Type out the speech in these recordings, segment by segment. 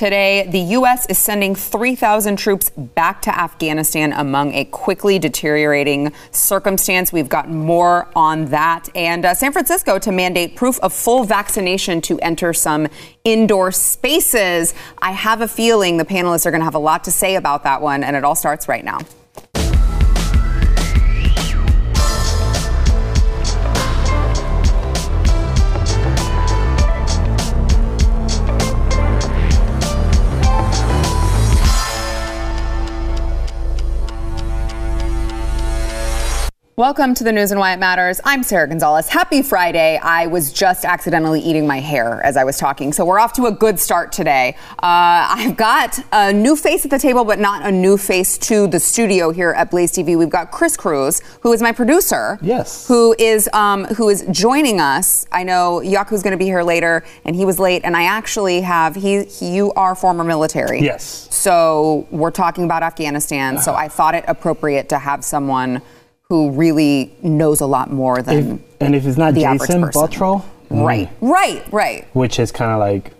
Today, the U.S. is sending 3,000 troops back to Afghanistan among a quickly deteriorating circumstance. We've got more on that. And uh, San Francisco to mandate proof of full vaccination to enter some indoor spaces. I have a feeling the panelists are going to have a lot to say about that one, and it all starts right now. Welcome to the news and why it matters. I'm Sarah Gonzalez. Happy Friday. I was just accidentally eating my hair as I was talking, so we're off to a good start today. Uh, I've got a new face at the table, but not a new face to the studio here at Blaze TV. We've got Chris Cruz, who is my producer. Yes. Who is um, who is joining us? I know Jaco's going to be here later, and he was late. And I actually have he, he you are former military. Yes. So we're talking about Afghanistan. So I thought it appropriate to have someone who really knows a lot more than If, and if it's not the average Jason person. Buttrell, right, hmm. right, right. which is kind of like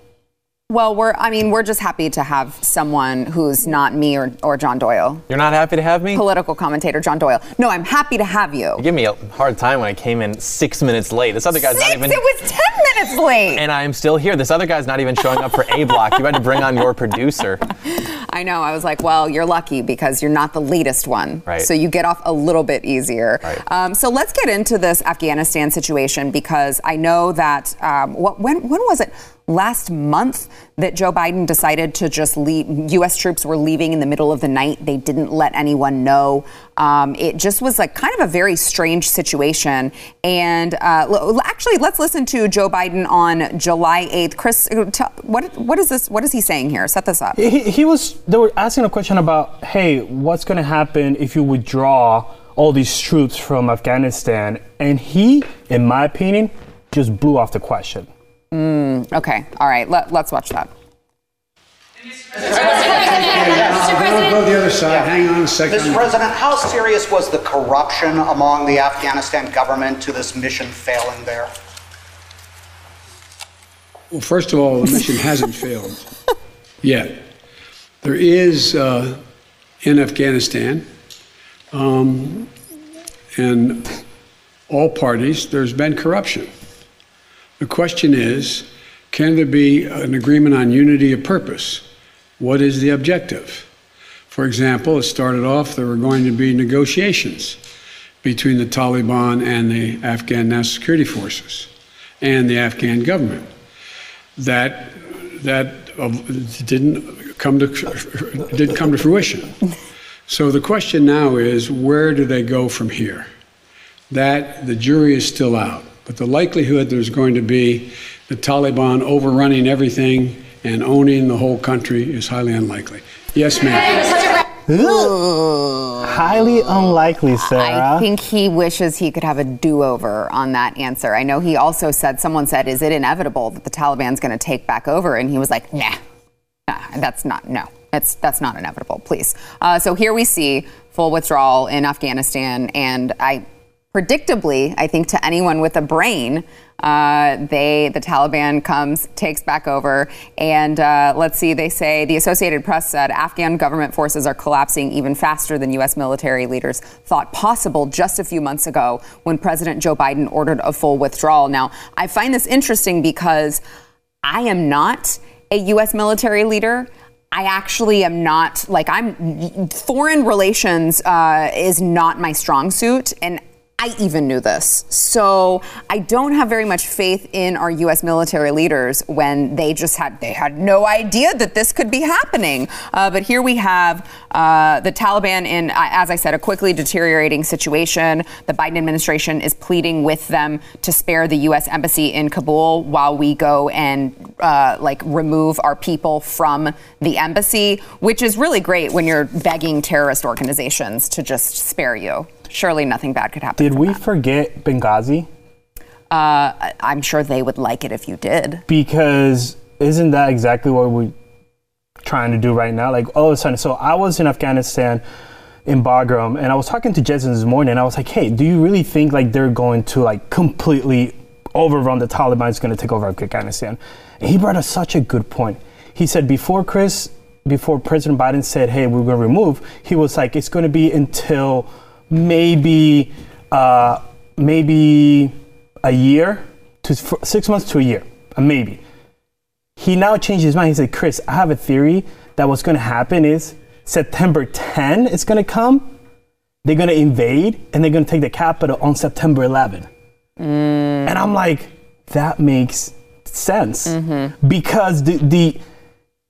Well, we're I mean we're just happy to have someone who's not me or, or John Doyle, You're not happy to have me? political commentator John Doyle. No, I'm happy to have you. You give me a hard time when I came in six minutes late. This other guy's Six, not even. it was ten late. and I'm still here. This other guy's not even showing up for A block. You had to bring on your producer. I know. I was like, well, you're lucky because you're not the latest one. Right. So you get off a little bit easier. Right. Um, so let's get into this Afghanistan situation because I know that um, what, when when was it? Last month that Joe Biden decided to just leave. U.S. troops were leaving in the middle of the night. They didn't let anyone know. Um, it just was like kind of a very strange situation. And uh, l- actually, let's listen to Joe Biden on July 8th. Chris, uh, tell, what what is this? What is he saying here? Set this up. he, he was. They were asking a question about, hey, what's going to happen if you withdraw all these troops from Afghanistan? And he, in my opinion, just blew off the question. Okay, all right, let, let's watch that. Mr. President. Go the other side. Hang on a second. Mr. President, how serious was the corruption among the Afghanistan government to this mission failing there? Well, first of all, the mission hasn't failed yet. There is uh, in Afghanistan, um, and all parties, there's been corruption. The question is, can there be an agreement on unity of purpose? What is the objective? For example, it started off there were going to be negotiations between the Taliban and the Afghan National Security Forces and the Afghan government. That that didn't come to didn't come to fruition. So the question now is, where do they go from here? That the jury is still out, but the likelihood there's going to be the Taliban overrunning everything and owning the whole country is highly unlikely. Yes, ma'am. Highly unlikely, Sarah. I think he wishes he could have a do-over on that answer. I know he also said, someone said, is it inevitable that the Taliban's going to take back over? And he was like, nah, nah that's not, no, that's, that's not inevitable, please. Uh, so here we see full withdrawal in Afghanistan. And I, predictably, I think to anyone with a brain, uh, they the Taliban comes, takes back over, and uh, let's see. They say the Associated Press said Afghan government forces are collapsing even faster than U.S. military leaders thought possible just a few months ago when President Joe Biden ordered a full withdrawal. Now, I find this interesting because I am not a U.S. military leader. I actually am not like I'm foreign relations uh, is not my strong suit, and I even knew this. So I don't have very much faith in our U.S. military leaders when they just had they had no idea that this could be happening. Uh, but here we have uh, the Taliban in, uh, as I said, a quickly deteriorating situation. The Biden administration is pleading with them to spare the U.S. embassy in Kabul while we go and uh, like remove our people from the embassy, which is really great when you're begging terrorist organizations to just spare you. Surely nothing bad could happen. Did we that. forget Benghazi? Uh, I'm sure they would like it if you did. Because isn't that exactly what we're trying to do right now? Like all of a sudden, so I was in Afghanistan in Bagram and I was talking to Jason this morning and I was like, hey, do you really think like they're going to like completely overrun the Taliban is going to take over Afghanistan? And he brought up such a good point. he said before Chris, before President Biden said, "Hey, we're going to remove," he was like, "It's going to be until maybe, uh, maybe a year to f- six months to a year, a maybe." He now changed his mind. He said, "Chris, I have a theory that what's going to happen is September 10 is going to come. They're going to invade and they're going to take the capital on September 11." Mm. And I'm like, that makes sense mm-hmm. because the, the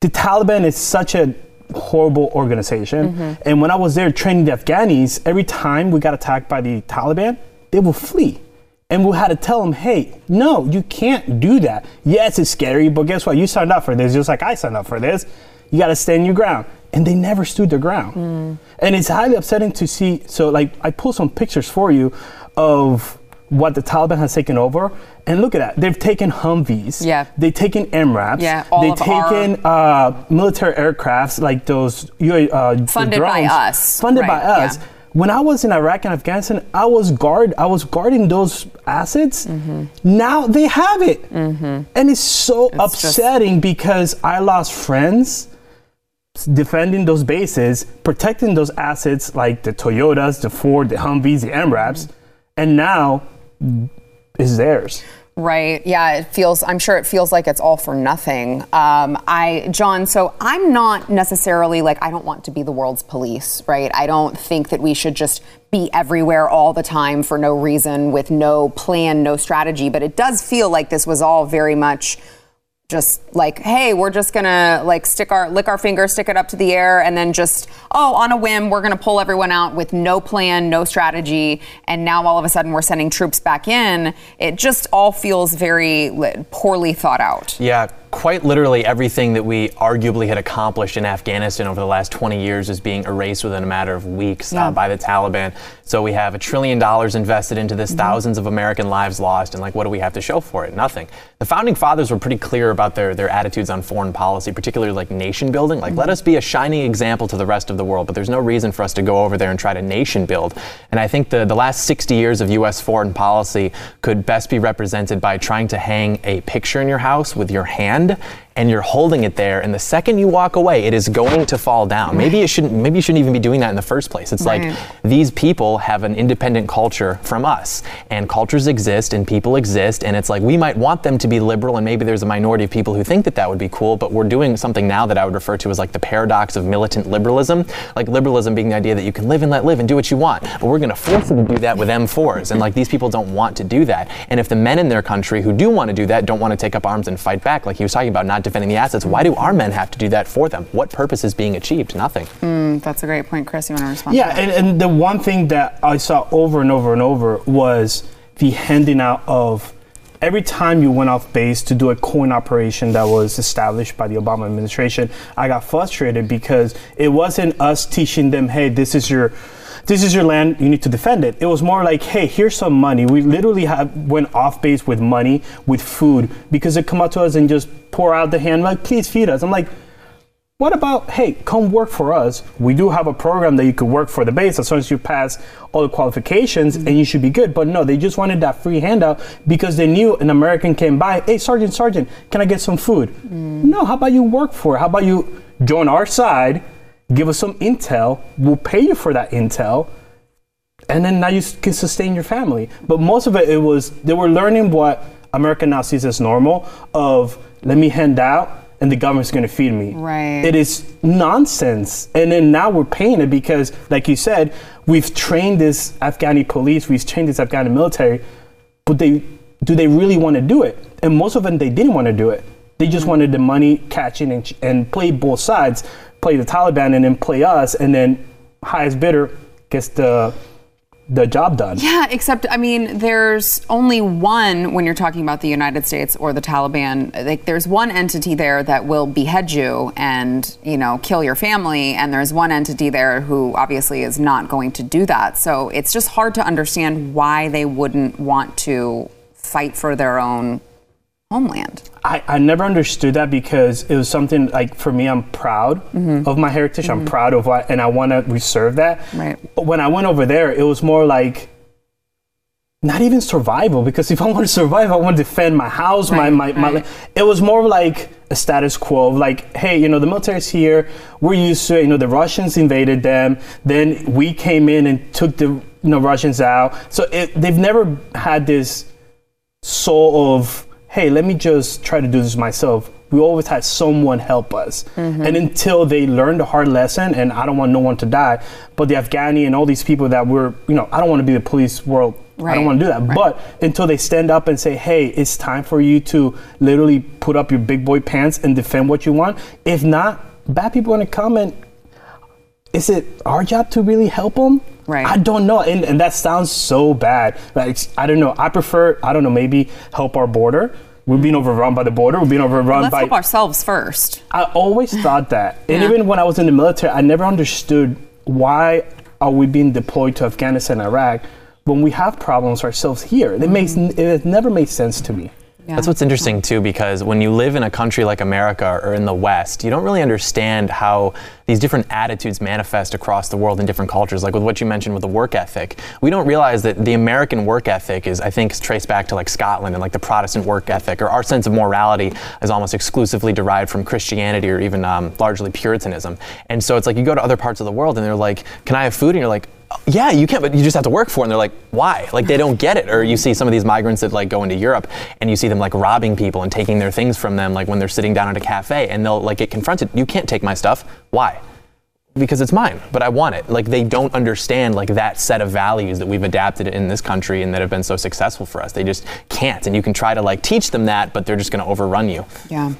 the Taliban is such a horrible organization. Mm-hmm. And when I was there training the Afghanis, every time we got attacked by the Taliban, they would flee. And we had to tell them, hey, no, you can't do that. Yes, it's scary, but guess what? You signed up for this, just like I signed up for this. You got to stand your ground. And they never stood their ground. Mm. And it's highly upsetting to see. So, like, I pulled some pictures for you of what the Taliban has taken over. And look at that. They've taken Humvees. Yeah. They've taken MRAPs. Yeah, all They've taken uh, military aircrafts like those uh, Funded by us. Funded by us. yeah. When I was in Iraq and Afghanistan, I was guard. I was guarding those assets. Mm-hmm. Now they have it, and it's so just- upsetting because I lost friends defending those bases, protecting those assets like the Toyotas, the Ford, the Humvees, the MRAPs, and now it's theirs. Right. Yeah. It feels. I'm sure it feels like it's all for nothing. Um, I, John. So I'm not necessarily like I don't want to be the world's police. Right. I don't think that we should just be everywhere all the time for no reason with no plan, no strategy. But it does feel like this was all very much just like, hey, we're just gonna like stick our lick our finger, stick it up to the air, and then just oh, on a whim, we're gonna pull everyone out with no plan, no strategy, and now all of a sudden we're sending troops back in. It just all feels very poorly thought out. Yeah, quite literally everything that we arguably had accomplished in Afghanistan over the last 20 years is being erased within a matter of weeks Yeah. uh, by the Taliban. So we have a trillion dollars invested into this, thousands of American lives lost, and like, what do we have to show for it? Nothing. The founding fathers were pretty clear about their, their attitudes on foreign policy, particularly like nation building. Like, let us be a shining example to the rest of the world, but there's no reason for us to go over there and try to nation build. And I think the, the last 60 years of U.S. foreign policy could best be represented by trying to hang a picture in your house with your hand and you're holding it there and the second you walk away it is going to fall down. Maybe you shouldn't maybe you shouldn't even be doing that in the first place. It's Right. like these people have an independent culture from us and cultures exist and people exist and it's like we might want them to be liberal and maybe there's a minority of people who think that that would be cool but we're doing something now that i would refer to as like the paradox of militant liberalism. Like liberalism being the idea that you can live and let live and do what you want but we're going to force you to do that with m4s and like these people don't want to do that. And if the men in their country who do want to do that don't want to take up arms and fight back like he was talking about not defending the assets why do our men have to do that for them what purpose is being achieved nothing Mm, that's a great point, Chris. You want to respond? Yeah, and, and the one thing that I saw over and over and over was the handing out of every time you went off base to do a coin operation that was established by the Obama administration, I got frustrated because it wasn't us teaching them, hey, this is your this is your land, you need to defend it. It was more like, hey, here's some money. We literally have went off base with money, with food, because they come up to us and just pour out the hand, like, please feed us. I'm like, what about, hey, come work for us? We do have a program that you could work for the base as long as you pass all the qualifications and you should be good. But no, they just wanted that free handout because they knew an American came by, hey, Sergeant, Sergeant, can I get some food? Mm. No, how about you work for it? How about you join our side, give us some intel, we'll pay you for that intel, and then now you can sustain your family. But most of it, it was they were learning what America now sees as normal of let me hand out and the government's going to feed me. Right. It is nonsense. And then now we're paying it because, like you said, we've trained this Afghani police, we've trained this Afghani military, but they do they really want to do it? And most of them they didn't want to do it. They just mm-hmm. wanted the money catching and, and play both sides, play the Taliban and then play us, and then highest bidder gets the the job done. Yeah, except I mean, there's only one when you're talking about the United States or the Taliban. Like, there's one entity there that will behead you and you know kill your family, and there's one entity there who obviously is not going to do that. So it's just hard to understand why they wouldn't want to fight for their own homeland. I, I never understood that because it was something like for me, I'm proud mm-hmm. of my heritage. I'm mm-hmm. proud of what, and I want to reserve that. Right. When I went over there, it was more like not even survival because if I want to survive, I want to defend my house, Right, my, my, my it was more like a status quo of like, hey, you know, the military's here, we're used to it, you know, the Russians invaded them, then we came in and took the you know Russians out. So it, they've never had this soul of, hey, let me just try to do this myself. We always had someone help us. Mm-hmm. And until they learned the hard lesson, and I don't want no one to die, but the Afghani and all these people that were, you know, I don't want to be the police world. I don't want to do that. right. But until they stand up and say, hey, it's time for you to literally put up your big boy pants and defend what you want. If not, bad people in the comment, is it our job to really help them? Right. I don't know. And, and that sounds so bad. Like, I don't know. I prefer, I don't know, maybe help our border. We're being overrun by the border. We're being overrun Let's by. help ourselves first. I always thought that. And Yeah. even when I was in the military, I never understood why are we being deployed to Afghanistan and Iraq when we have problems ourselves here. It makes it never made sense to me. Yeah. That's what's interesting too, because when you live in a country like America or in the West, you don't really understand how these different attitudes manifest across the world in different cultures. Like with what you mentioned with the work ethic, we don't realize that the American work ethic is, I think, traced back to like Scotland and like the Protestant work ethic, or our sense of morality is almost exclusively derived from Christianity or even um, largely Puritanism. And so it's like you go to other parts of the world and they're like, "Can I have food?" And you're like, yeah, you can't. but you just have to work for it. And they're like, why? Like they don't get it. Or you see some of these migrants that like go into Europe and you see them like robbing people and taking their things from them, like when they're sitting down at a cafe and they'll like get confronted. You can't take my stuff. Why? Because it's mine, but I want it. Like they don't understand like that set of values that we've adapted in this country and that have been so successful for us. They just can't. And you can try to like teach them that, but they're just going to overrun you. Yeah.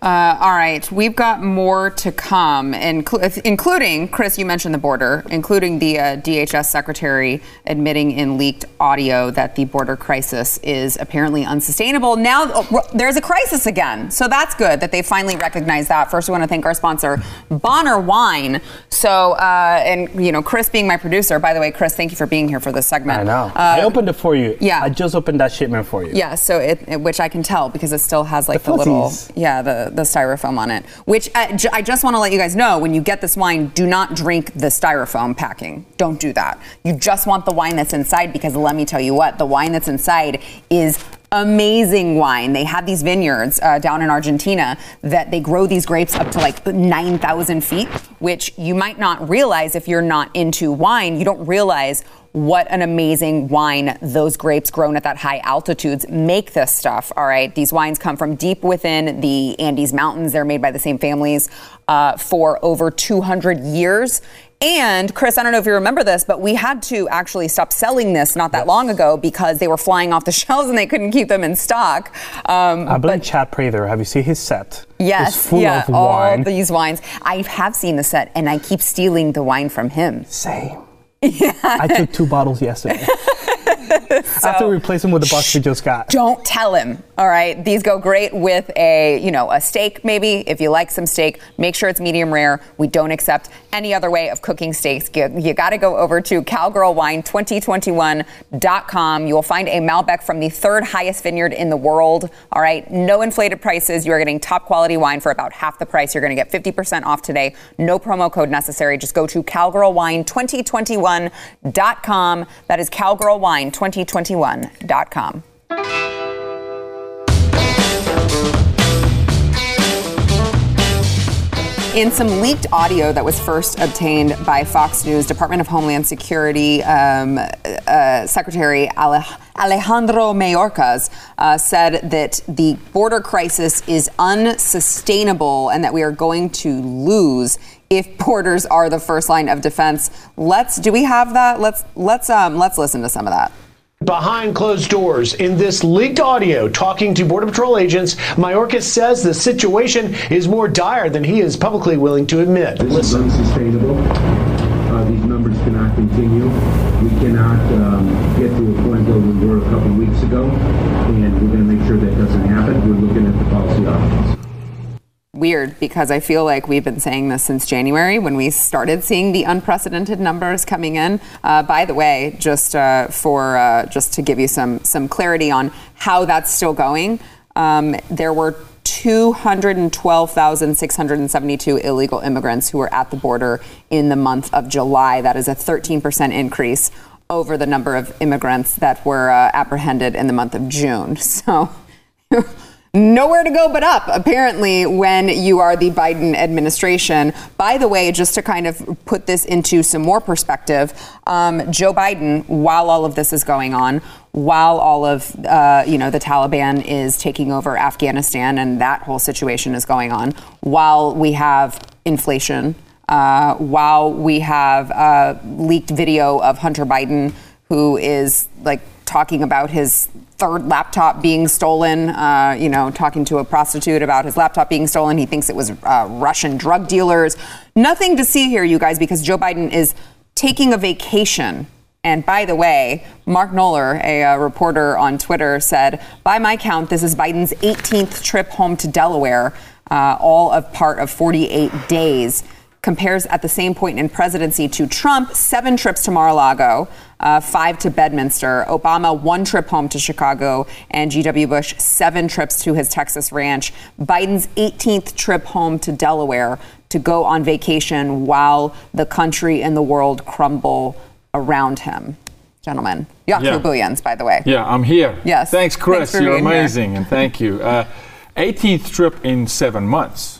Uh, all right, we've got more to come, inclu- including Chris. You mentioned the border, including the uh, DHS secretary admitting in leaked audio that the border crisis is apparently unsustainable. Now oh, there's a crisis again, so that's good that they finally recognize that. First, we want to thank our sponsor, Bonner Wine. So, uh, and you know, Chris being my producer. By the way, Chris, thank you for being here for this segment. I know. Uh, I opened it for you. yeah. I just opened that shipment for you. Yeah, so it, it- which I can tell because it still has like The the, little yeah the the styrofoam on it. Which uh, j- I just want to let you guys know when you get this wine, do not drink the styrofoam packing. Don't do that. You just want the wine that's inside because let me tell you what, the wine that's inside is amazing wine. They have these vineyards uh, down in Argentina that they grow these grapes up to like 9,000 feet, which you might not realize if you're not into wine. You don't realize what an amazing wine those grapes grown at that high altitudes make this stuff. All right. These wines come from deep within the Andes Mountains. They're made by the same families uh, for over 200 years. And Chris, I don't know if you remember this, but we had to actually stop selling this not that long ago because they were flying off the shelves and they couldn't keep them in stock. Um, I blame Chad Prather. Have you seen his set? yes, It's full yeah, of all wine. these wines. I have seen the set and I keep stealing the wine from him. Same. I took two bottles yesterday. I have to replace them with the box we just got. Don't tell him. All right. These go great with a, you know, a steak maybe. If you like some steak, make sure it's medium rare. We don't accept any other way of cooking steaks. You, you got to go over to cowgirlwine2021.com. You will find a Malbec from the third highest vineyard in the world. All right. No inflated prices. You are getting top quality wine for about half the price. You're going to get 50% off today. No promo code necessary. Just go to cowgirlwine2021.com. That is cowgirlwine2021.com. In some leaked audio that was first obtained by Fox News, Department of Homeland Security um, uh, Secretary Alejandro Mayorkas uh, said that the border crisis is unsustainable and that we are going to lose if porters are the first line of defense. Let's do we have that? Let's let's um, let's listen to some of that. Behind closed doors, in this leaked audio talking to Border Patrol agents, Mayorkas says the situation is more dire than he is publicly willing to admit. This is unsustainable. Uh, these numbers cannot continue. We cannot um, get to a point where we were a couple of weeks ago, and we're going to make sure that doesn't happen. We're looking at the policy options. Weird because I feel like we've been saying this since January when we started seeing the unprecedented numbers coming in. Uh, by the way, just uh, for uh, just to give you some some clarity on how that's still going, um, there were 212,672 illegal immigrants who were at the border in the month of July. That is a 13% increase over the number of immigrants that were uh, apprehended in the month of June. So nowhere to go but up, apparently, when you are the Biden administration. By the way, just to kind of put this into some more perspective, um, Joe Biden, while all of this is going on, while all of uh, you know the Taliban is taking over Afghanistan and that whole situation is going on, while we have inflation, uh, while we have uh, leaked video of Hunter Biden who is like talking about his third laptop being stolen, uh, you know, talking to a prostitute about his laptop being stolen. He thinks it was uh, Russian drug dealers. Nothing to see here, you guys, because Joe Biden is taking a vacation. And by the way, Mark Knoller, a uh, reporter on Twitter, said, by my count, this is Biden's 18th trip home to Delaware, uh, all of part of 48 days compares at the same point in presidency to Trump, seven trips to Mar-a-Lago, uh, five to Bedminster, Obama, one trip home to Chicago, and G.W. Bush, seven trips to his Texas ranch. Biden's 18th trip home to Delaware to go on vacation while the country and the world crumble around him. Gentlemen, Jaco Yeah. Booyens, by the way. Yeah, I'm here. Yes. Thanks, Chris. Thanks You're being here. amazing, and thank you. Uh, 18th trip in seven months,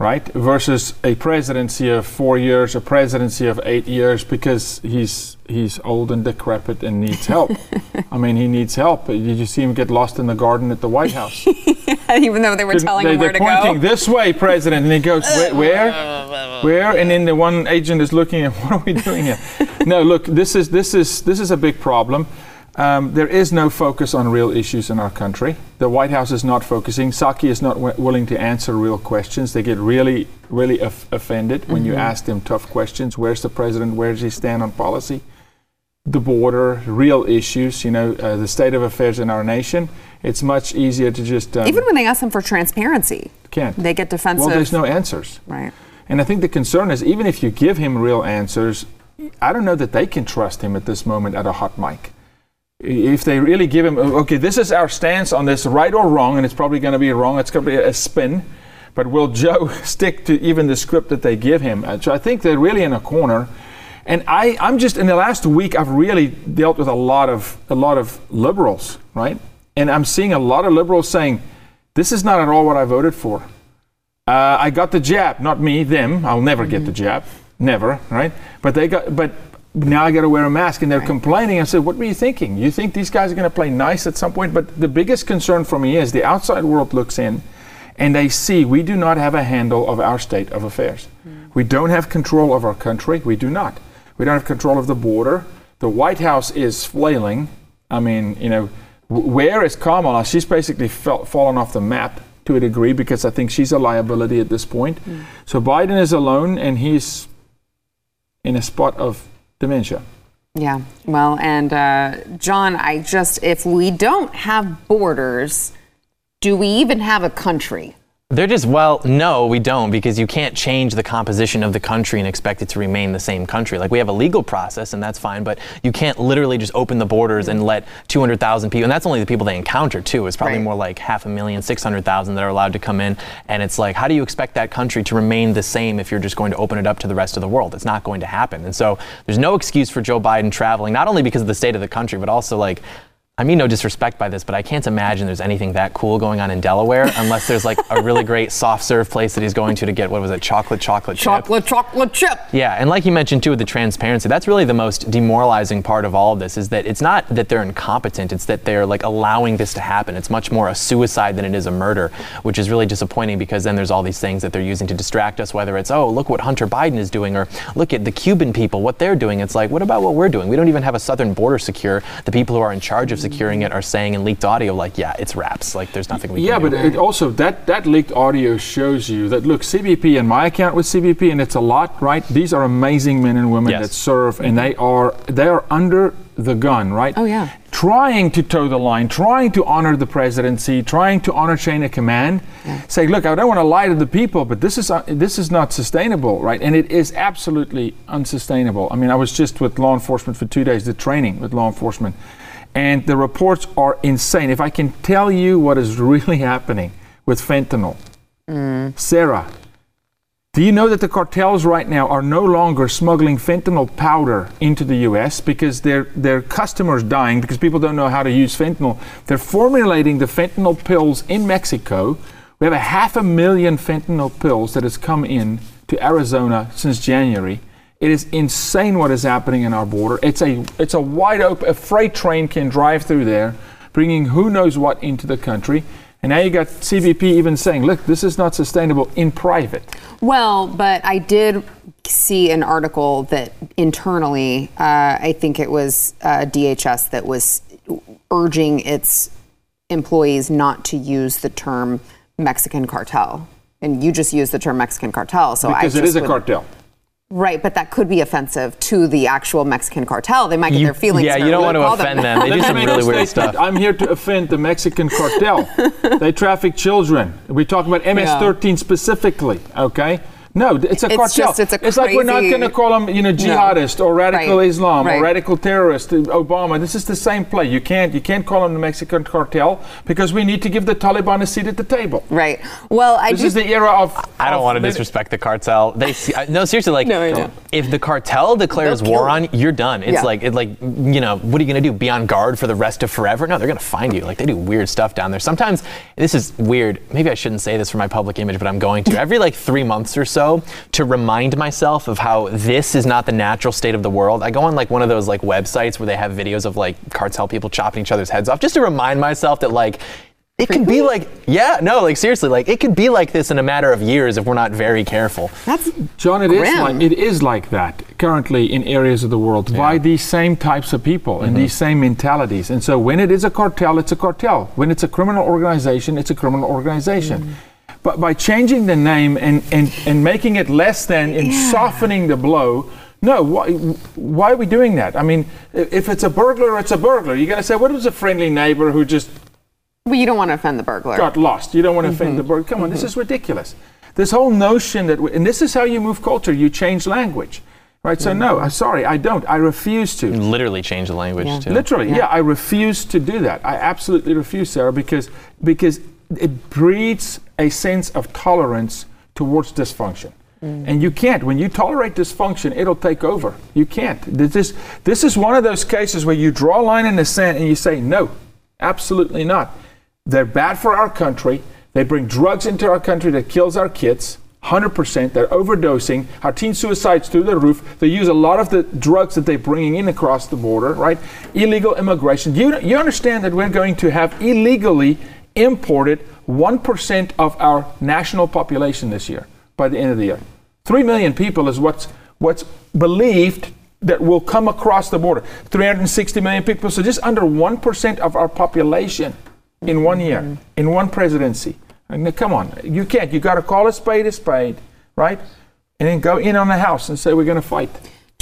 right? Versus a presidency of four years, a presidency of eight years, because he's he's old and decrepit and needs help. I mean, he needs help. Did you see him get lost in the garden at the White House? Even though they were telling they, him where they're to pointing go. this way, President, and he goes, where, where, where? And then the one agent is looking at, what are we doing here? no, look, this is this is this is a big problem. Um, there is no focus on real issues in our country. The White House is not focusing. Psaki is not w- willing to answer real questions. They get really, really off- offended when you ask them tough questions. Where's the president? Where does he stand on policy? the border, real issues, you know, uh, the state of affairs in our nation, it's much easier to just um, Even when they ask him for transparency, can't. they get defensive. Well, there's no answers. Right. And I think the concern is even if you give him real answers, I don't know that they can trust him at this moment at a hot mic. If they really give him, okay, this is our stance on this, right or wrong, and it's probably going to be wrong, it's going to be a spin, but will Joe stick to even the script that they give him? So I think they're really in a corner. And I, I'm just in the last week, I've really dealt with a lot of a lot of liberals, right? And I'm seeing a lot of liberals saying, "This is not at all what I voted for." Uh, I got the jab, not me, them. I'll never get the jab, never, right? But they got, but now I got to wear a mask, and they're complaining. I said, "What were you thinking? You think these guys are going to play nice at some point?" But the biggest concern for me is the outside world looks in, and they see we do not have a handle of our state of affairs. Hmm. We don't have control of our country. We do not. We don't have control of the border. The White House is flailing. I mean, you know, where is Kamala? She's basically fell, fallen off the map to a degree because I think she's a liability at this point. Hmm. So Biden is alone and he's in a spot of dementia. Yeah. Well, and uh, John, I just, if we don't have borders, do we even have a country? They're just, well, no, we don't, because you can't change the composition of the country and expect it to remain the same country. Like, we have a legal process, and that's fine, but you can't literally just open the borders and let 200,000 people, and that's only the people they encounter, too. It's probably Right. more like half a million, 600,000 that are allowed to come in. And it's like, how do you expect that country to remain the same if you're just going to open it up to the rest of the world? It's not going to happen. And so, there's no excuse for Joe Biden traveling, not only because of the state of the country, but also like, I mean no disrespect by this, but I can't imagine there's anything that cool going on in Delaware unless there's like a really great soft serve place that he's going to to get what was it, chocolate chocolate chip. Chocolate, chocolate chip. Yeah, and like you mentioned too with the transparency, that's really the most demoralizing part of all of this is that it's not that they're incompetent, it's that they're like allowing this to happen. It's much more a suicide than it is a murder, which is really disappointing because then there's all these things that they're using to distract us, whether it's, oh, look what Hunter Biden is doing, or look at the Cuban people, what they're doing. It's like, what about what we're doing? We don't even have a southern border secure. The people who are in charge of securing it are saying in leaked audio, like, yeah, it's wraps. Like, there's nothing we Yeah, can do. but it also that that leaked audio shows you that look CBP and my account with CBP and it's a lot, right? These are amazing men and women Yes. that serve and they are they are under the gun, right? Oh, yeah. Trying to toe the line, trying to honor the presidency, trying to honor chain of command. Say, look, I don't want to lie to the people, but this is uh, this is not sustainable, right? And it is absolutely unsustainable. I mean, I was just with law enforcement for two days, the training with law enforcement, and the reports are insane. If I can tell you what is really happening with fentanyl, Sarah, Do you know that the cartels right now are no longer smuggling fentanyl powder into the US because their their customers dying because people don't know how to use fentanyl. They're formulating the fentanyl pills in Mexico. We have a half a million fentanyl pills that has come in to Arizona since January. It is insane what is happening in our border. It's a it's a wide open a freight train can drive through there, bringing who knows what into the country. And now you got CBP even saying, look, this is not sustainable in private. Well, but I did see an article that internally, uh, I think it was uh, DHS that was urging its employees not to use the term Mexican cartel. And you just used the term Mexican cartel, so Because I it is a would- cartel. Right, but that could be offensive to the actual Mexican cartel. They might get You- their feelings. yeah, hurt you don't want to offend that. them. They do some really weird statement. stuff. I'm here to offend the Mexican cartel. they traffic children. We're talking about MS-13 specifically. Okay. No, it's a It's cartel. just- it's a like we're not going to call them, you know, jihadist or radical Right. Islam Right. or radical terrorist. uh, Obama. This is the same play. You can't you can't call them the Mexican cartel because we need to give the Taliban a seat at the table. Right. Well, I This do. is the era of. I don't of want to disrespect the cartel. They see, I- no seriously like No, I know. if the cartel declares They'll war on you, you're done. It's Yeah. like it like you know what are you gonna do? Be on guard for the rest of forever? No, they're gonna find you. Like they do weird stuff down there. Sometimes this is weird. Maybe I shouldn't say this for my public image, but I'm going to every like three months or so to remind myself of how this is not the natural state of the world. I go on like one of those like websites where they have videos of like cartel people chopping each other's heads off, just to remind myself that like. It could be like, yeah, no, like seriously, like it could be like this in a matter of years if we're not very careful. That's John, it is Grim. like it is like that currently in areas of the world by these same types of people and mm-hmm. these same mentalities. And so when it is a cartel, it's a cartel. When it's a criminal organization, it's a criminal organization. Mm. But by changing the name and, and, and making it less than and softening the blow, no, why, why are we doing that? I mean, if it's a burglar, it's a burglar. You're going to say, what was a friendly neighbor who just well, you don't want to offend the burglar. got lost. You don't want to offend mm-hmm. the burglar. Come on, this mm-hmm. is ridiculous. This whole notion that, we, and this is how you move culture. You change language, right? So no, I'm sorry, I don't. I refuse to. Literally change the language too. Literally, yeah. I refuse to do that. I absolutely refuse, Sarah, because because it breeds a sense of tolerance towards dysfunction. Mm. And you can't. When you tolerate dysfunction, it'll take over. You can't. This is, this is one of those cases where you draw a line in the sand and you say, no, absolutely not. They're bad for our country. They bring drugs into our country that kills our kids. 100%. They're overdosing. Our teen suicides through the roof. They use a lot of the drugs that they're bringing in across the border, right? Illegal immigration. You, you understand that we're going to have illegally imported 1% of our national population this year by the end of the year. 3 million people is what's, what's believed that will come across the border. 360 million people. So just under 1% of our population in one year, mm-hmm. in one presidency. I mean, come on, you can't. You got to call a spade a spade, right? And then go in on the house and say we're going to fight.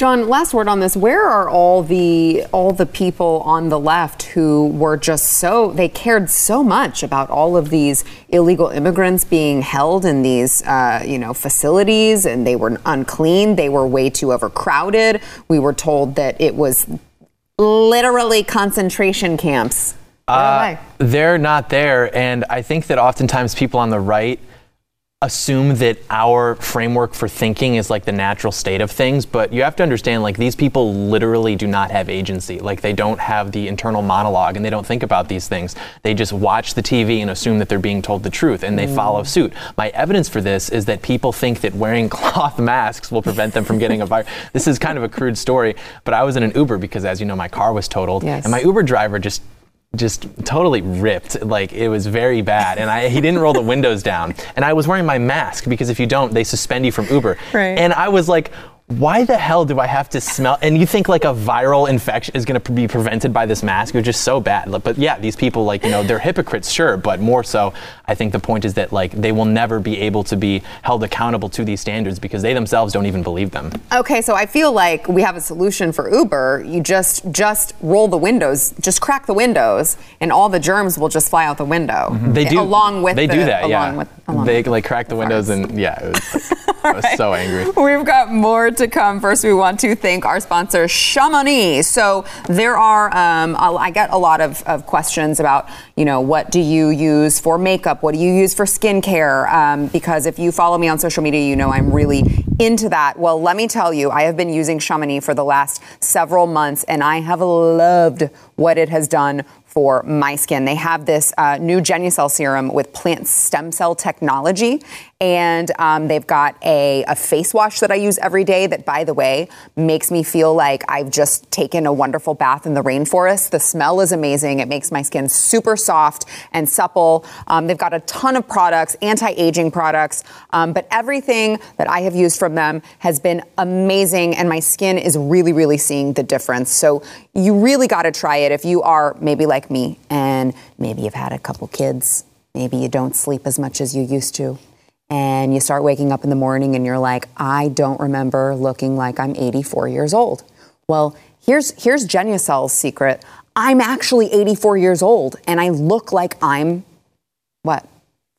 John, last word on this. Where are all the all the people on the left who were just so they cared so much about all of these illegal immigrants being held in these uh, you know facilities and they were unclean, they were way too overcrowded. We were told that it was literally concentration camps. Uh, they're not there. And I think that oftentimes people on the right assume that our framework for thinking is like the natural state of things. But you have to understand, like, these people literally do not have agency. Like, they don't have the internal monologue and they don't think about these things. They just watch the TV and assume that they're being told the truth and they mm. follow suit. My evidence for this is that people think that wearing cloth masks will prevent them from getting a virus. This is kind of a crude story, but I was in an Uber because, as you know, my car was totaled. Yes. And my Uber driver just just totally ripped. Like it was very bad. And I he didn't roll the windows down. And I was wearing my mask because if you don't they suspend you from Uber. Right. and I was like why the hell do I have to smell and you think like a viral infection is going to be prevented by this mask it was just so bad. But yeah these people like you know they're hypocrites sure but more so I think the point is that like they will never be able to be held accountable to these standards because they themselves don't even believe them. Okay, so I feel like we have a solution for Uber. You just just roll the windows, just crack the windows, and all the germs will just fly out the window. Mm-hmm. they do. Along with they the, do that along yeah With, they like crack the windows and yeah it was like, I was so angry. We've got more to come. First, we want to thank our sponsor, Chamonix. So there are, um, I get a lot of, of questions about, you know, what do you use for makeup? What do you use for skincare? Um, because if you follow me on social media, you know I'm really into that. Well, let me tell you, I have been using Chamonix for the last several months, and I have loved what it has done for my skin. They have this uh, new Genucel serum with plant stem cell technology, and um, they've got a, a, face wash that I use every day that, by the way, makes me feel like I've just taken a wonderful bath in the rainforest. The smell is amazing. It makes my skin super soft and supple. Um, they've got a ton of products, anti aging products, um, but everything that I have used from them has been amazing, and my skin is really, really seeing the difference. So you really got to try it if you are maybe like me and maybe you've had a couple kids. Maybe you don't sleep as much as you used to and you start waking up in the morning and you're like, I don't remember looking like I'm 84 years old. Well, here's here's Genucel's secret. I'm actually 84 years old and I look like I'm what?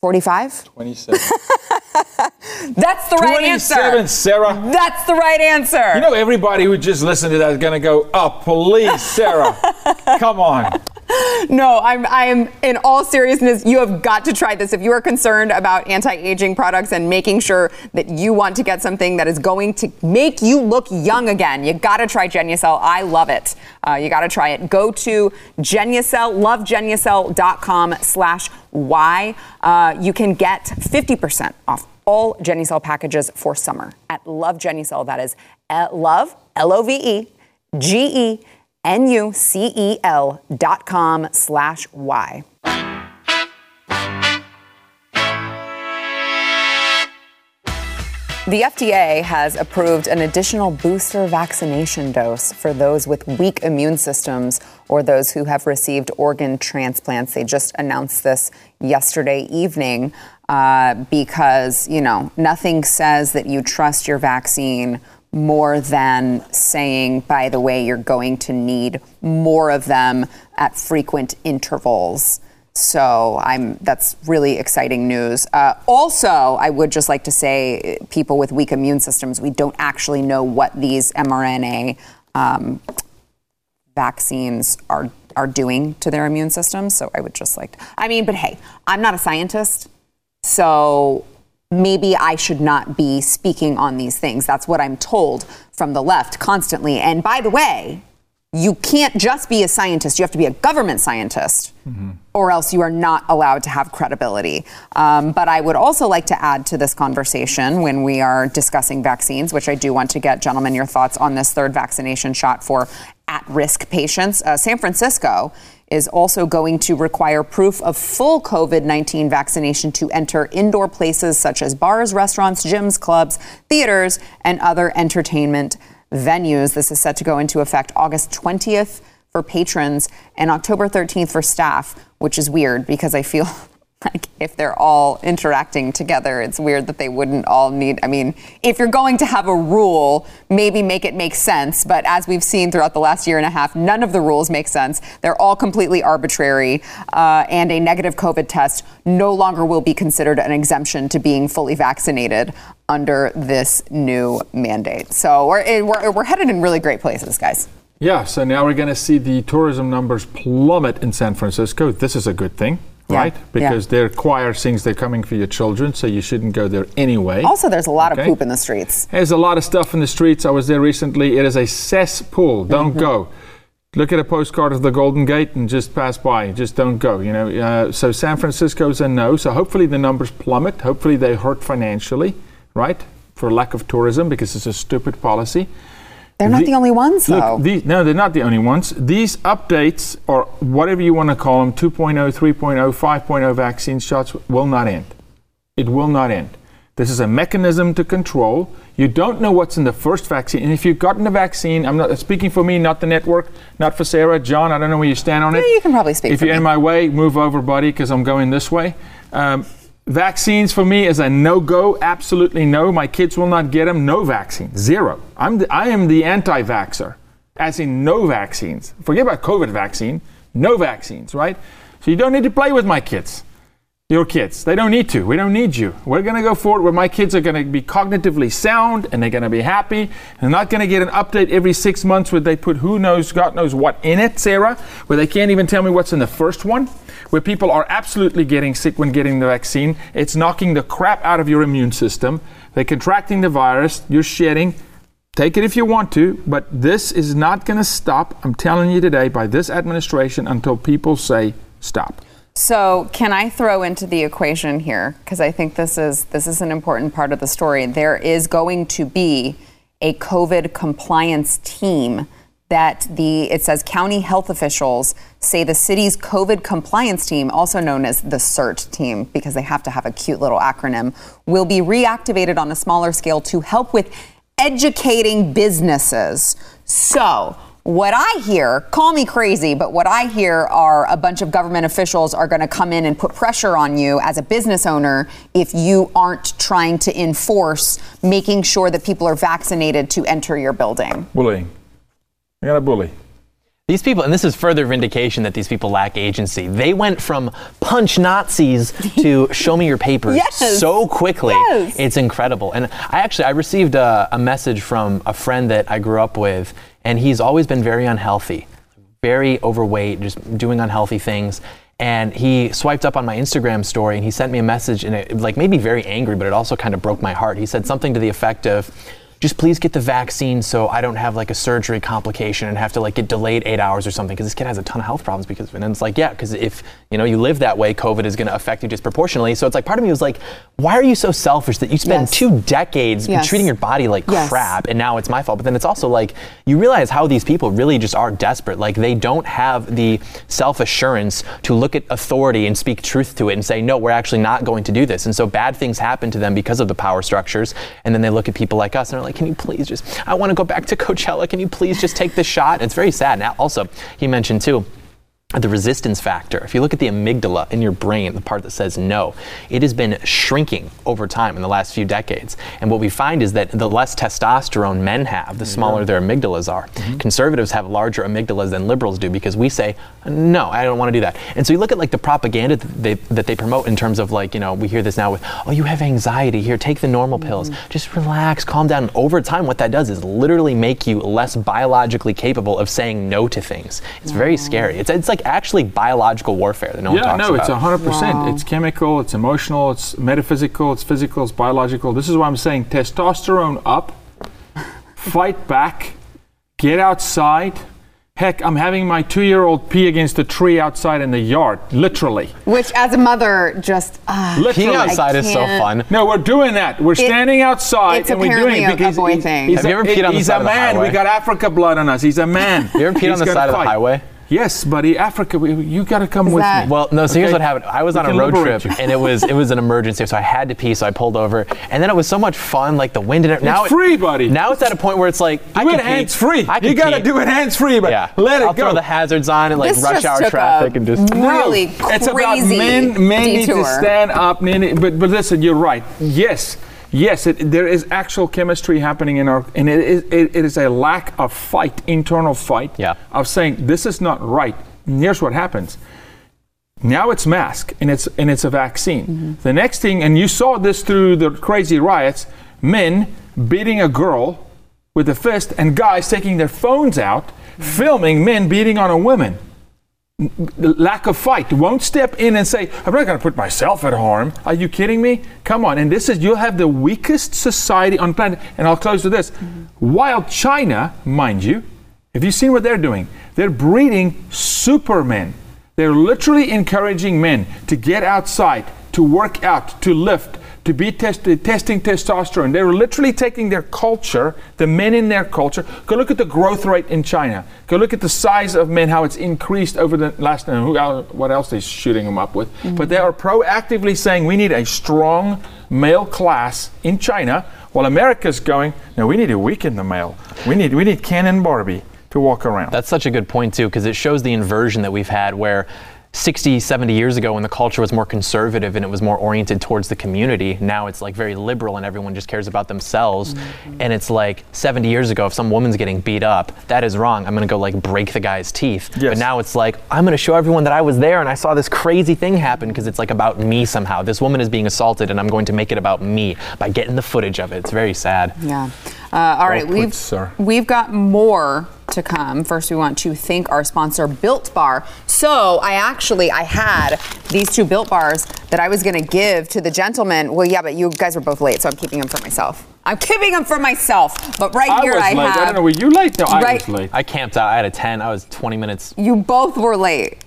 45? 27. That's the right answer. 27, Sarah. That's the right answer. You know, everybody who just listened to that is going to go, oh, please, Sarah. Come on. No, I'm I'm in all seriousness, you have got to try this. If you are concerned about anti-aging products and making sure that you want to get something that is going to make you look young again, you got to try Genucel. I love it. Uh, you got to try it. Go to Genucel, lovegenucel.com slash Y. Uh, you can get 50% off all Genucel packages for summer at Love Genucel. That is love, L-O-V-E, G-E, N-U-C-E-L dot com slash Y. The FDA has approved an additional booster vaccination dose for those with weak immune systems or those who have received organ transplants. They just announced this yesterday evening uh, because, you know, nothing says that you trust your vaccine more than saying, by the way, you're going to need more of them at frequent intervals. So I'm that's really exciting news. Uh, also, I would just like to say, people with weak immune systems, we don't actually know what these mRNA um, vaccines are are doing to their immune systems. So I would just like, to, I mean, but hey, I'm not a scientist, so maybe I should not be speaking on these things. That's what I'm told from the left constantly. And by the way, you can't just be a scientist, you have to be a government scientist, mm-hmm. or else you are not allowed to have credibility. Um, but I would also like to add to this conversation when we are discussing vaccines, which I do want to get, gentlemen, your thoughts on this third vaccination shot for at risk patients. Uh, San Francisco is also going to require proof of full COVID 19 vaccination to enter indoor places such as bars, restaurants, gyms, clubs, theaters, and other entertainment venues. This is set to go into effect August 20th for patrons and October 13th for staff, which is weird because I feel like if they're all interacting together, it's weird that they wouldn't all need. I mean, if you're going to have a rule, maybe make it make sense. But as we've seen throughout the last year and a half, none of the rules make sense. They're all completely arbitrary. Uh, and a negative COVID test no longer will be considered an exemption to being fully vaccinated under this new mandate. So we're, we're, we're headed in really great places, guys. Yeah, so now we're going to see the tourism numbers plummet in San Francisco. This is a good thing. Right? Because yeah. they require things they're coming for your children, so you shouldn't go there anyway. Also, there's a lot okay? of poop in the streets. There's a lot of stuff in the streets. I was there recently. It is a cesspool. Don't mm-hmm. go. Look at a postcard of the Golden Gate and just pass by. Just don't go. You know. Uh, so San Francisco's a no. So hopefully the numbers plummet. Hopefully they hurt financially right? For lack of tourism because it's a stupid policy. They're not the, the only ones, though. These, no, they're not the only ones. These updates, or whatever you want to call them 2.0, 3.0, 5.0 vaccine shots, will not end. It will not end. This is a mechanism to control. You don't know what's in the first vaccine. And if you've gotten the vaccine, I'm not speaking for me, not the network, not for Sarah. John, I don't know where you stand on it. Yeah, you can probably speak If you're me. in my way, move over, buddy, because I'm going this way. Um, Vaccines for me is a no go, absolutely no. My kids will not get them. No vaccine, zero. I'm the, I am the anti vaxxer, as in no vaccines. Forget about COVID vaccine, no vaccines, right? So you don't need to play with my kids. Your kids. They don't need to. We don't need you. We're going to go forward where my kids are going to be cognitively sound and they're going to be happy. They're not going to get an update every six months where they put who knows, God knows what in it, Sarah, where they can't even tell me what's in the first one, where people are absolutely getting sick when getting the vaccine. It's knocking the crap out of your immune system. They're contracting the virus. You're shedding. Take it if you want to, but this is not going to stop, I'm telling you today, by this administration until people say stop. So, can I throw into the equation here because I think this is this is an important part of the story. There is going to be a COVID compliance team that the it says county health officials say the city's COVID compliance team, also known as the CERT team because they have to have a cute little acronym, will be reactivated on a smaller scale to help with educating businesses. So, what I hear, call me crazy, but what I hear are a bunch of government officials are going to come in and put pressure on you as a business owner if you aren't trying to enforce making sure that people are vaccinated to enter your building. Bullying. I got a bully. These people, and this is further vindication that these people lack agency. They went from punch Nazis to show me your papers Yes. so quickly. Yes. It's incredible. And I actually I received a, a message from a friend that I grew up with, and he's always been very unhealthy, very overweight, just doing unhealthy things. And he swiped up on my Instagram story and he sent me a message, and it like made me very angry, but it also kind of broke my heart. He said something to the effect of, just please get the vaccine so I don't have like a surgery complication and have to like get delayed eight hours or something because this kid has a ton of health problems because of it. And it's like, yeah, because if you know you live that way, COVID is going to affect you disproportionately. So it's like part of me was like, why are you so selfish that you spend Yes. two decades Yes. treating your body like Yes. crap and now it's my fault? But then it's also like you realize how these people really just are desperate. Like they don't have the self assurance to look at authority and speak truth to it and say, no, we're actually not going to do this. And so bad things happen to them because of the power structures. And then they look at people like us and are like, can you please just, I want to go back to Coachella. Can you please just take the shot? It's very sad. Now, also, he mentioned too, the resistance factor. If you look at the amygdala in your brain, the part that says no, it has been shrinking over time in the last few decades. And what we find is that the less testosterone men have, the smaller their amygdalas are. Conservatives have larger amygdalas than liberals do because we say, no, I don't want to do that. And so you look at like the propaganda that they, that they promote in terms of like, you know, we hear this now with, oh, you have anxiety here, take the normal pills, just relax, calm down. And over time, what that does is literally make you less biologically capable of saying no to things. It's very scary. It's, it's like actually biological warfare that no one yeah, talks no, about. it's hundred percent. Wow. It's chemical, it's emotional, it's metaphysical, it's physical, it's biological. This is why I'm saying testosterone up, fight back, get outside. Heck, I'm having my two-year-old pee against a tree outside in the yard, literally. Which, as a mother, just uh, Literally. Being I outside is so can't- fun. No, we're doing that. We're standing outside it's and we're doing apparently it a- a because boy he- thing. he's Have you a, ever peed on the side a of the man. highway? We got Africa blood on us. He's a man. You ever peed He's on the side of the highway? Yes, buddy. Africa, we, you got to come with that- me. Well, no. So here's Okay. what happened. I was We on a can road liberate trip, you. and it was it was an emergency, so I had to pee. So I pulled over, and then it was so much fun, like the wind and it. Now it- free, buddy. Now it's at a point where it's like I do can it pee. hands free. I can You got to pee. do it hands free, but Yeah. let it I'll go. throw the hazards on and like This rush just hour took traffic a and just. really it's about crazy men. Men need to detour. stand up. men need- But but listen, you're right. Yes, yes. It, there is actual chemistry happening in our, and it is it, it is a lack of fight, internal fight. Yeah. Of saying this is not right. And here's what happens. Now it's mask and it's and it's a vaccine. Mm-hmm. The next thing, and you saw this through the crazy riots, men beating a girl with a fist and guys taking their phones out, mm-hmm. filming men beating on a woman lack of fight. Won't step in and say i'm not going to put myself at harm. Are you kidding me? Come on. And this is you'll have the weakest society on planet and i'll close with this. While china mind you have you seen what they're doing? They're breeding supermen. They're literally encouraging men to get outside to work out to lift to be tested, uh, testing testosterone. They're literally taking their culture, the men in their culture. Go look at the growth rate in China. Go look at the size of men, how it's increased over the last. And who, what else they're shooting them up with? Mm-hmm. But they are proactively saying we need a strong male class in China, while America's going, no, we need to weaken the male. We need we need Ken and Barbie to walk around. That's such a good point too, because it shows the inversion that we've had where 60, 70 years ago when the culture was more conservative and it was more oriented towards the community. Now it's like very liberal and everyone just cares about themselves. Mm-hmm. And it's like 70 years ago, if some woman's getting beat up, that is wrong. I'm going to go like break the guy's teeth. Yes. But now it's like, I'm going to show everyone that I was there and I saw this crazy thing happen because it's like about me somehow. This woman is being assaulted and I'm going to make it about me by getting the footage of it. It's very sad. Yeah. Uh, all right, put, we've sir. we've got more to come. First, we want to thank our sponsor, Built Bar. So, I actually I had these two Built Bars that I was going to give to the gentleman. Well, yeah, but you guys were both late, so I'm keeping them for myself. I'm keeping them for myself. But right I here, was I late. have. I don't know. Were you late? No, I Right. was late. I camped out. I had a 10. I was 20 minutes. You both were late.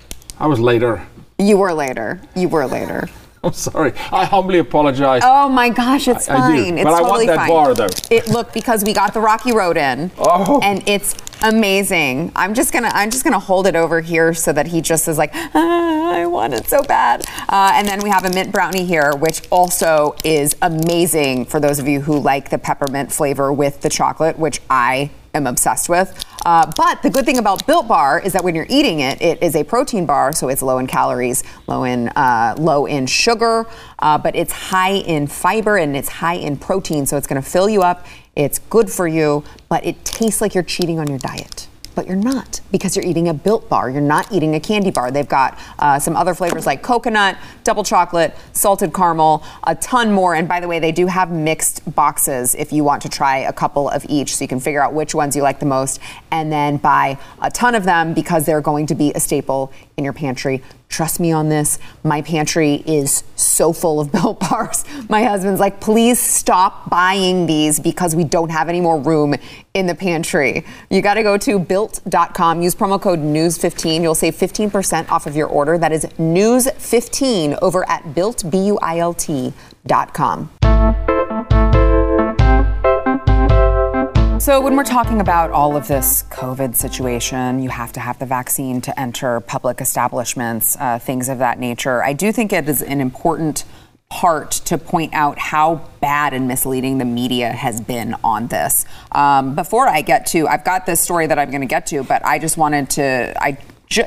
I was later. You were later. You were later. I'm sorry. I humbly apologize. Oh my gosh, it's I- I do, fine. It's but I want totally that fine. bar, though. It look because we got the Rocky Road in, Oh. and it's amazing. I'm just gonna I'm just gonna hold it over here so that he just is like, ah, I want it so bad. Uh, and then we have a mint brownie here, which also is amazing for those of you who like the peppermint flavor with the chocolate, which I am obsessed with. Uh, but the good thing about Built Bar is that when you're eating it, it is a protein bar, so it's low in calories, low in uh, low in sugar, uh, but it's high in fiber and it's high in protein, so it's going to fill you up. It's good for you, but it tastes like you're cheating on your diet. But you're not because you're eating a built bar. You're not eating a candy bar. They've got uh, some other flavors like coconut, double chocolate, salted caramel, a ton more. And by the way, they do have mixed boxes if you want to try a couple of each so you can figure out which ones you like the most and then buy a ton of them because they're going to be a staple in your pantry. Trust me on this. My pantry is so full of built bars. My husband's like, please stop buying these because we don't have any more room in the pantry. You got to go to built.com, use promo code NEWS15. You'll save 15% off of your order. That is NEWS15 over at built, B So, when we're talking about all of this COVID situation, you have to have the vaccine to enter public establishments, uh, things of that nature. I do think it is an important part to point out how bad and misleading the media has been on this. Um, before I get to, I've got this story that I'm going to get to, but I just wanted to, I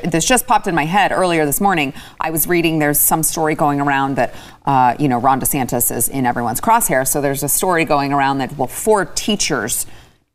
this just popped in my head earlier this morning. I was reading there's some story going around that uh, you know Ron DeSantis is in everyone's crosshair. So there's a story going around that well, four teachers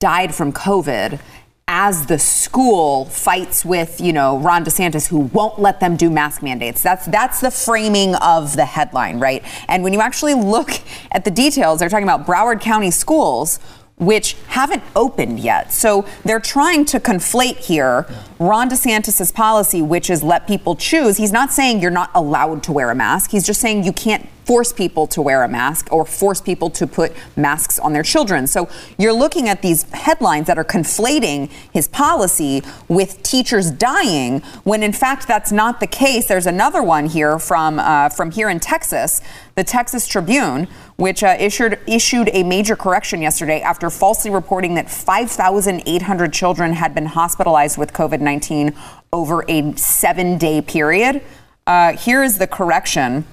died from COVID as the school fights with, you know, Ron DeSantis who won't let them do mask mandates. That's that's the framing of the headline, right? And when you actually look at the details, they're talking about Broward County schools which haven't opened yet. So they're trying to conflate here Ron DeSantis' policy, which is let people choose. He's not saying you're not allowed to wear a mask. He's just saying you can't force people to wear a mask or force people to put masks on their children. So you're looking at these headlines that are conflating his policy with teachers dying, when in fact that's not the case. There's another one here from uh, from here in Texas, the Texas Tribune, which uh, issued issued a major correction yesterday after falsely reporting that 5,800 children had been hospitalized with COVID-19 over a seven-day period. Uh, here is the correction.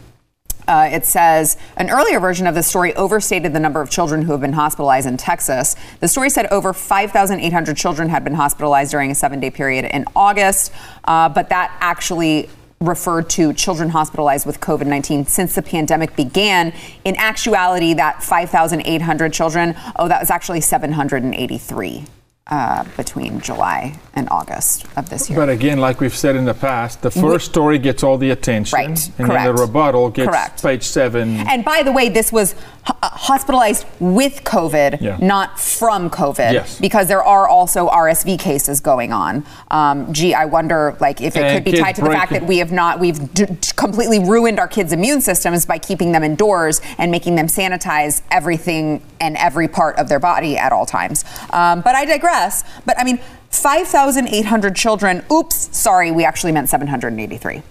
Uh, it says an earlier version of the story overstated the number of children who have been hospitalized in Texas. The story said over 5,800 children had been hospitalized during a seven day period in August, uh, but that actually referred to children hospitalized with COVID 19 since the pandemic began. In actuality, that 5,800 children, oh, that was actually 783 uh, between July and August of this year. But again, like we've said in the past, the first story gets all the attention. Right, And then correct. the rebuttal gets Correct. page seven. And by the way, this was ho- hospitalized with COVID, Yeah. not from COVID, Yes. because there are also RSV cases going on. Um, gee, I wonder, like, if it And could be tied to the fact breaking- that we have not, we've d- completely ruined our kids' immune systems by keeping them indoors and making them sanitize everything and every part of their body at all times. Um, but I digress. But I mean, 5,800 children. Oops, sorry, we actually meant 783.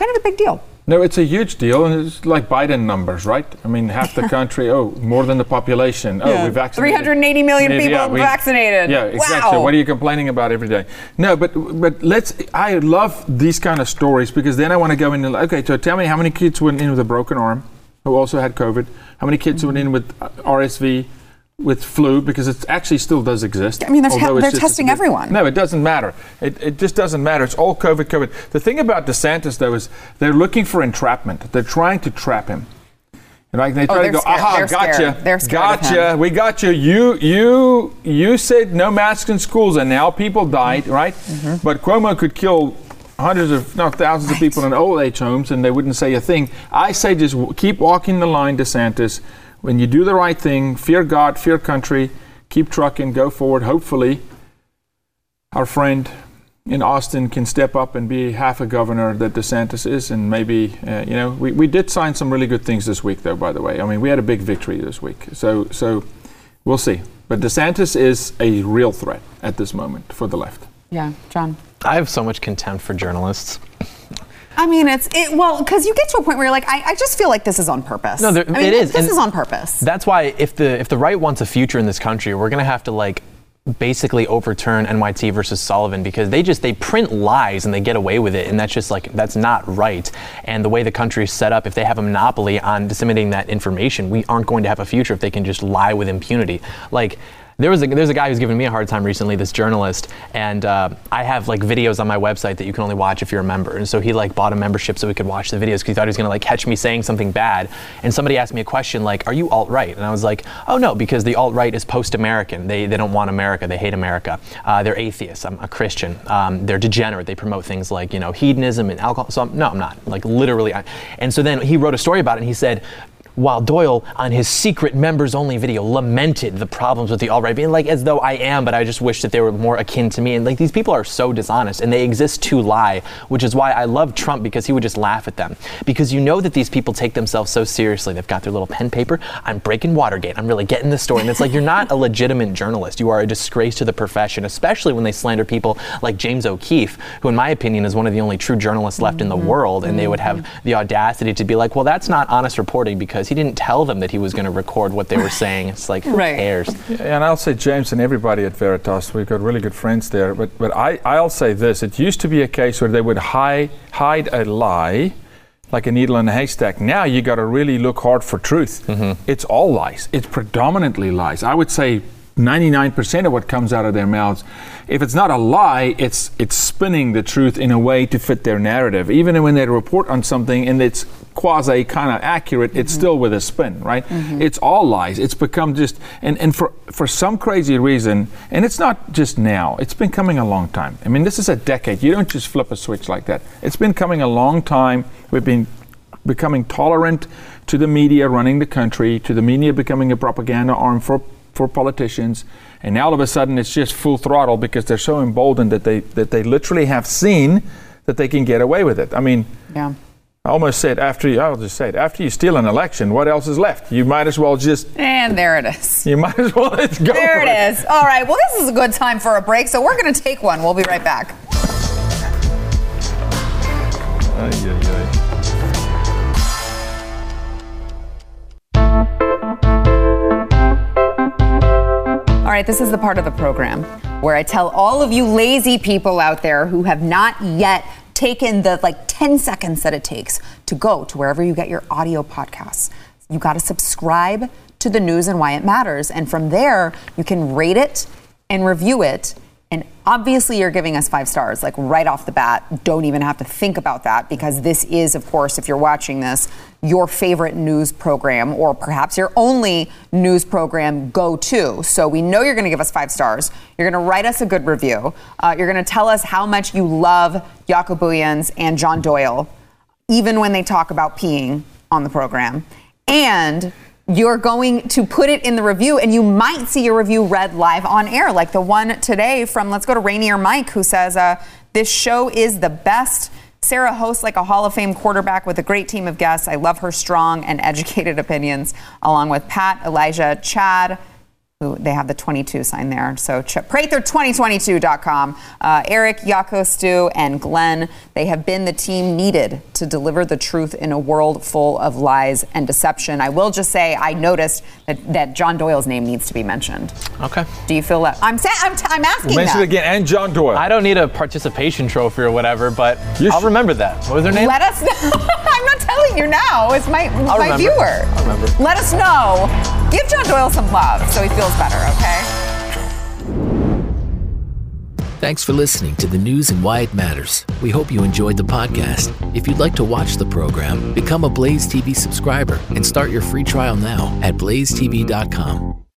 Kind of a big deal. No, it's a huge deal, and it's like Biden numbers, right? I mean, half the country, oh, more than the population. Oh, Yeah. we vaccinated. 380 million people vaccinated. Yeah, exactly. Wow. What are you complaining about every day? No, but but let's. I love these kind of stories because then I want to go in. And, okay, so tell me how many kids went in with a broken arm, who also had COVID? How many kids went in with uh, RSV? With flu because it actually still does exist. I mean, they're te- they're just testing bit- everyone. No, it doesn't matter. It, it just doesn't matter. It's all COVID, COVID. The thing about DeSantis, though, is they're looking for entrapment. They're trying to trap him. And like they try to Oh, they're go, scared. aha, They're gotcha, scared. They're scared of gotcha, him. we got you. You, you, you said no masks in schools, and now people died, right? Mm-hmm. But Cuomo could kill hundreds of, not thousands of people in old age homes, and they wouldn't say a thing. I say just w- keep walking the line, DeSantis. When you do the right thing, fear God, fear country, keep trucking, go forward. Hopefully, our friend in Austin can step up and be half a governor that DeSantis is, and maybe uh, you know we, we did sign some really good things this week, though. By the way, I mean we had a big victory this week, so so we'll see. But DeSantis is a real threat at this moment for the left. Yeah, John. I have so much contempt for journalists. I mean, it's it. Well, because you get to a point where you're like, I, I just feel like this is on purpose. No, there, I mean, it is. This and is on purpose. That's why if the if the right wants a future in this country, we're gonna have to like basically overturn NYT versus Sullivan because they just they print lies and they get away with it and that's just like that's not right and the way the country is set up if they have a monopoly on disseminating that information we aren't going to have a future if they can just lie with impunity like there was a, there's a guy who's giving me a hard time recently, this journalist, and uh, I have like videos on my website that you can only watch if you're a member. And so he like bought a membership so he could watch the videos because he thought he was gonna like catch me saying something bad. And somebody asked me a question like, "Are you alt right?" And I was like, "Oh no, because the alt right is post-American. They they don't want America. They hate America. Uh, they're atheists. I'm a Christian. Um, they're degenerate. They promote things like you know hedonism and alcohol. So I'm, no, I'm not. Like literally. I, and so then he wrote a story about it. and He said while Doyle, on his secret members only video, lamented the problems with the alt right, being like, as though I am, but I just wish that they were more akin to me. And like, these people are so dishonest and they exist to lie, which is why I love Trump because he would just laugh at them. Because you know that these people take themselves so seriously. They've got their little pen paper. I'm breaking Watergate. I'm really getting the story. And it's like, you're not a legitimate journalist. You are a disgrace to the profession, especially when they slander people like James O'Keefe, who, in my opinion, is one of the only true journalists left in the mm-hmm. world. And they would have mm-hmm. the audacity to be like, well, that's not honest reporting because he didn't tell them that he was going to record what they were saying. It's like, who Right. cares? And I'll say James and everybody at Veritas, we've got really good friends there. But but I I'll say this: it used to be a case where they would hide hide a lie, like a needle in a haystack. Now you got to really look hard for truth. Mm-hmm. It's all lies. It's predominantly lies. I would say. 99% of what comes out of their mouths if it's not a lie it's it's spinning the truth in a way to fit their narrative even when they report on something and it's quasi kind of accurate it's still with a spin right? Mm-hmm. It's all lies. It's become just and and for for some crazy reason and it's not just now it's been coming a long time. I mean this is a decade. You don't just flip a switch like that. It's been coming a long time. We've been becoming tolerant to the media running the country, to the media becoming a propaganda arm for, for politicians, and now all of a sudden it's just full throttle because they're so emboldened that they that they literally have seen that they can get away with it. I mean, yeah. I almost said after you, I'll just say it after you steal an election, what else is left? You might as well just And there it is. you might as well let's go. There for it is. All right. Well, this is a good time for a break, so we're going to take one. We'll be right back. Ay, ay, ay. All right, this is the part of the program where I tell all of you lazy people out there who have not yet taken the like 10 seconds that it takes to go to wherever you get your audio podcasts. You got to subscribe to the news and why it matters. And from there, you can rate it and review it. And obviously, you're giving us five stars, like right off the bat. Don't even have to think about that because this is, of course, if you're watching this, your favorite news program or perhaps your only news program go to. So we know you're going to give us five stars. You're going to write us a good review. Uh, you're going to tell us how much you love Booyens and John Doyle, even when they talk about peeing on the program. And you're going to put it in the review, and you might see your review read live on air, like the one today from Let's Go to Rainier Mike, who says, uh, This show is the best. Sarah hosts like a Hall of Fame quarterback with a great team of guests. I love her strong and educated opinions, along with Pat, Elijah, Chad, who they have the 22 sign there. So ch- Prather2022.com. Uh, Eric, Jaco, Stu, and Glenn, they have been the team needed to deliver the truth in a world full of lies and deception. I will just say I noticed that, that John Doyle's name needs to be mentioned. Okay. Do you feel that? I'm saying I'm, t- I'm asking Mention that. it again, and John Doyle. I don't need a participation trophy or whatever, but You I'll should- remember that. What was her name? Let us know. I'm not telling you now. It's my, my remember. viewer. I'll remember. Let us know Give John Doyle some love so he feels better, okay? Thanks for listening to the news and why it matters. We hope you enjoyed the podcast. If you'd like to watch the program, become a Blaze TV subscriber and start your free trial now at blazetv.com.